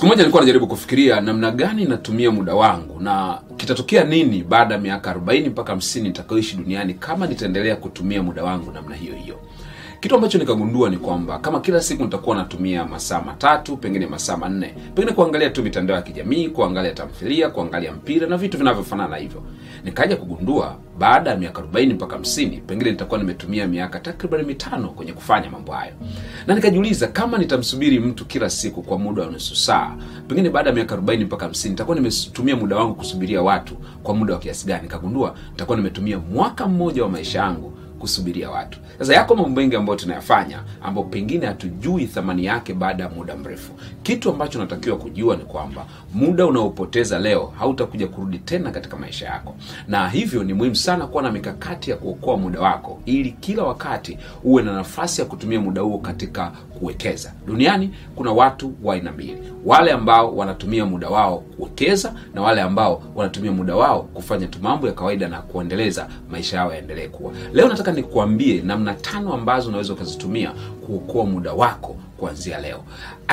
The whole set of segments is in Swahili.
siku moja nilikuwa najaribu kufikiria namna gani natumia muda wangu na kitatokea nini baada ya miaka 40 mpaka 50 nitakayoishi duniani kama nitaendelea kutumia muda wangu namna hiyo hiyo. Kitu ambacho nikagundua ni kwamba kama kila siku nitakuwa natumia masaa matatu pengine masaa manne pengine kuangalia tu mitandao ya kijamii kuangalia tamthilia kuangalia mpira na vitu vinavyofanana hivyo. Nikaja kugundua baada ya miaka 40 mpaka 50 pengine nitakuwa nimetumia miaka takriban mitano kwenye kufanya mambo hayo na nikajiuliza kama nitamsubiri mtu kila siku kwa muda wa nusu saa pengine baada ya miaka 40 mpaka 50 nitakuwa nimetumia muda wangu kusubiria watu kwa muda wa kiasi gani? Nikagundua nitakuwa nimetumia mwaka mmoja wa maisha yangu kusubiria watu. Sasa yako mambo mengi ambayo tunayafanya ambao pengine hatujui thamani yake baada ya muda mrefu. Kitu ambacho unatakiwa kujua ni kwamba muda unaopoteza leo hautakuja kurudi tena katika maisha yako. Na hivyo ni muhimu sana kuwa na mikakati ya kuokoa muda wako ili kila wakati uwe na nafasi ya kutumia muda huo katika kuwekeza. Duniani kuna watu wa aina mbili. Wale ambao wanatumia muda wao kuwekeza na wale ambao wanatumia muda wao kufanya tu mambo ya kawaida na kuendeleza maisha yao yaendelee kuwa. Leo nataka nikuambie namna tano ambazo unaweza ukazitumia kuokoa muda wako kuanzia leo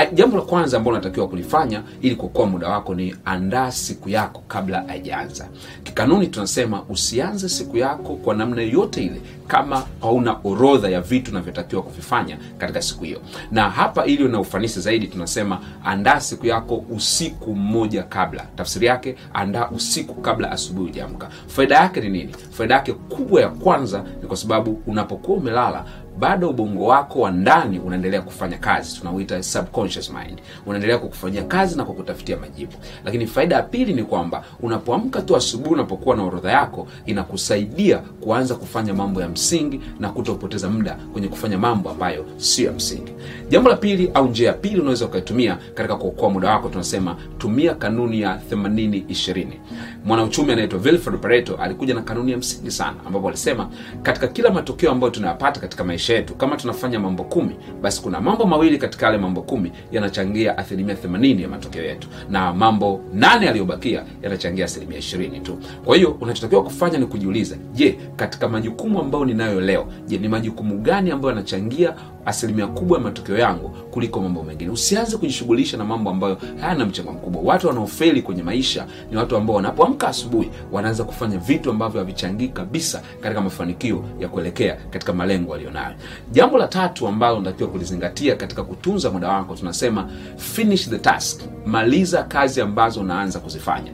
jambo la kwanza ambalo unatakiwa kulifanya ili kuokoa muda wako ni andaa siku yako kabla haijaanza. Kikanuni tunasema usianze siku yako kwa namna yoyote ile kama hauna orodha ya vitu unavyotakiwa kuvifanya katika siku hiyo. Na hapa ili na ufanisi zaidi tunasema andaa siku yako usiku mmoja kabla. Tafsiri yake andaa usiku kabla asubuhi hujaamka. Faida yake ni nini? Faida yake kubwa ya kwanza ni kwa sababu unapokuwa umelala bado ubongo wako wa ndani unaendelea kufanya kazi. Tunauita subconscious mind. Unaendelea kukufanyia kazi na kukutafutia majibu. Lakini faida ya pili ni kwamba unapoamka tu asubuhi unapokuwa na orodha yako inakusaidia kuanza kufanya mambo ya msingi na kutopoteza muda kwenye kufanya mambo ambayo sio ya msingi. Jambo la pili au njia ya pili unaweza ukaitumia katika kuokoa muda wako tunasema tumia kanuni ya 80 20 mwanauchumi anaitwa Wilfred Pareto alikuja na kanuni ya msingi sana ambapo alisema katika kila matokeo ambayo tunayapata katika maisha yetu kama tunafanya mambo kumi basi kuna mambo mawili katika yale mambo kumi yanachangia asilimia 80 ya matokeo yetu. Na mambo nane yaliyobakia yanachangia asilimia 20 tu. Kwa hiyo unachotakiwa kufanya ni kujiuliza je katika majukumu ambayo ninayo leo je ni majukumu gani ambayo yanachangia asilimia kubwa ya matokeo yangu kuliko mambo mengine. Usianze kujishughulisha na mambo ambayo hayana mchango mkubwa. Watu wanaofeli kwenye maisha ni watu ambao wanapoamka asubuhi wanaanza kufanya vitu ambavyo havichangii kabisa katika mafanikio ya kuelekea katika malengo walionayo. Jambo la tatu ambalo unatakiwa kulizingatia katika kutunza muda wako tunasema finish the task. Maliza kazi ambazo unaanza kuzifanya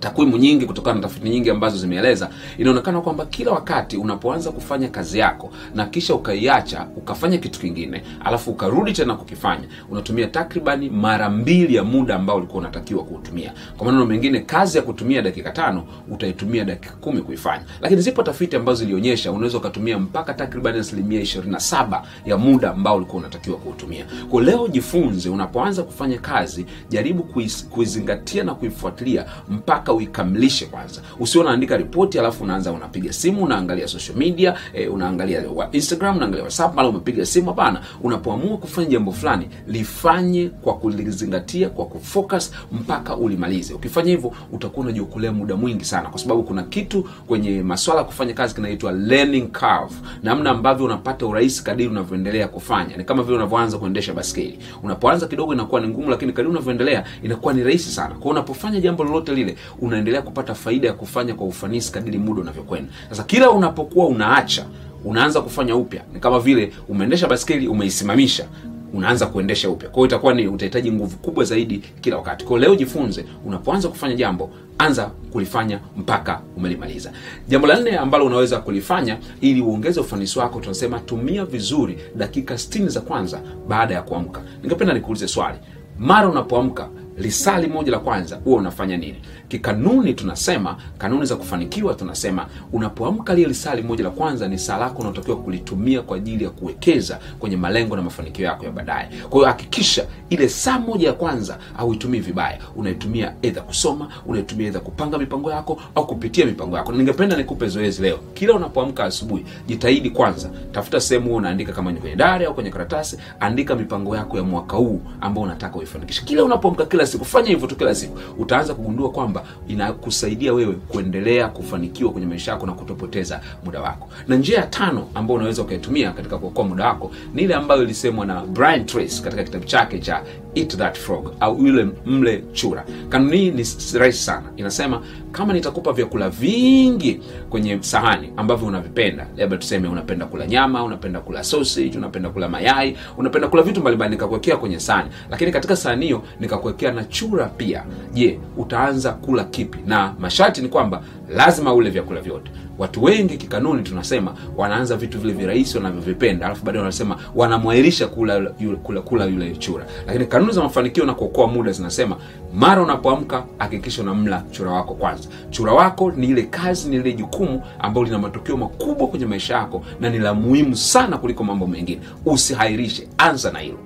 takwimu nyingi kutokana na tafiti nyingi ambazo zimeeleza inaonekana kwamba kila wakati unapoanza kufanya kazi yako na kisha ukaiacha ukafanya kitu kingine alafu ukarudi tena kukifanya unatumia takribani mara mbili ya muda ambao ulikuwa unatakiwa kuutumia. Kwa maneno mengine kazi ya kutumia dakika tano utaitumia dakika kumi kuifanya. Lakini zipo tafiti ambazo zilionyesha unaweza ukatumia mpaka takribani asilimia 27 ya muda ambao ulikuwa unatakiwa kuutumia. Kwa leo jifunze unapoanza kufanya kazi jaribu kuizingatia na kuifuatilia mpaka uikamilishe kwanza. Usio unaandika ripoti alafu unaanza unapiga simu unaangalia social media e, unaangalia instagram unaangalia whatsapp mara umepiga simu hapana. Unapoamua kufanya jambo fulani lifanye kwa kulizingatia kwa kufocus mpaka ulimalize. Ukifanya hivyo utakuwa unajiokolea muda mwingi sana kwa sababu kuna kitu kwenye maswala ya kufanya kazi kinaitwa learning curve. Namna ambavyo unapata urahisi kadiri unavyoendelea kufanya. Ni kama vile unavyoanza kuendesha baskeli unapoanza kidogo inakuwa ni ngumu lakini kadiri unavyoendelea inakuwa ni rahisi sana. Kwao unapofanya jambo lolote lile unaendelea kupata faida ya kufanya kwa ufanisi kadiri muda unavyokwenda. Sasa kila unapokuwa unaacha unaanza kufanya upya ni kama vile umeendesha baskeli umeisimamisha unaanza kuendesha upya. Kwa itakuwa ni utahitaji nguvu kubwa zaidi kila wakati. Kwa leo jifunze unapoanza kufanya jambo anza kulifanya mpaka umelimaliza. Jambo la nne ambalo unaweza kulifanya ili uongeze ufanisi wako tunasema tumia vizuri dakika 60 za kwanza baada ya kuamka. Ningependa nikuulize swali. Mara unapoamka lisali moja la kwanza huwa unafanya nini? Kikanuni tunasema kanuni za kufanikiwa tunasema unapoamka lile lisali moja la kwanza ni saa lako unaotakiwa kulitumia kwa ajili ya kuwekeza kwenye malengo na mafanikio yako ya baadaye. Kwa hiyo hakikisha ile saa moja ya kwanza auitumii vibaya. Unaitumia edha kusoma unaitumia edha kupanga mipango yako au kupitia mipango yako. Na ningependa nikupe zoezi leo. Kila unapoamka asubuhi jitahidi kwanza tafuta sehemu huo unaandika kama ni kwenye dari au kwenye karatasi andika mipango yako ya mwaka huu ambao unataka uifanikishe. Kila unapoamka kila siku fanya hivyo tu kila siku utaanza kugundua kwamba kwamba inakusaidia wewe kuendelea kufanikiwa kwenye maisha yako na kutopoteza muda wako. Na njia ya tano ambayo unaweza ukaitumia katika kuokoa muda wako ni ile ambayo ilisemwa na Brian Tracy katika kitabu chake cha Eat That Frog au yule mle chura. Kanuni hii ni rahisi sana, inasema kama nitakupa vyakula vingi kwenye sahani ambavyo unavipenda, labda tuseme unapenda kula nyama, unapenda kula sausage, unapenda kula mayai, unapenda kula vitu mbalimbali, nikakuwekea kwenye sahani, lakini katika sahani hiyo nikakuwekea na pia. Je, utaanza kula kipi? Na masharti ni kwamba lazima ule vyakula vyote. Watu wengi kikanuni, tunasema wanaanza vitu vile virahisi wanavyovipenda, alafu baadaye wanasema wanamwairisha kula yule, kula, kula yule chura. Lakini kanuni za mafanikio na kuokoa muda zinasema mara unapoamka hakikisha unamla chura wako kwanza. Chura wako ni ile kazi, ni ile jukumu ambalo lina matokeo makubwa kwenye maisha yako na ni la muhimu sana kuliko mambo mengine. Usihairishe, anza na hilo.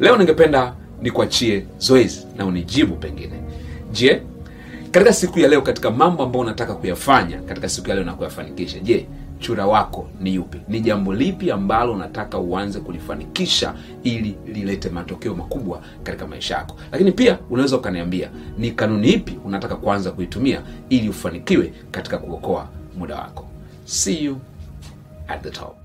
Leo ningependa nikuachie zoezi na unijibu pengine. Je, katika siku ya leo, katika mambo ambayo unataka kuyafanya katika siku ya leo na kuyafanikisha, je, chura wako ni yupi? Ni jambo lipi ambalo unataka uanze kulifanikisha ili lilete matokeo makubwa katika maisha yako? Lakini pia unaweza ukaniambia ni kanuni ipi unataka kuanza kuitumia ili ufanikiwe katika kuokoa muda wako. See you at the top.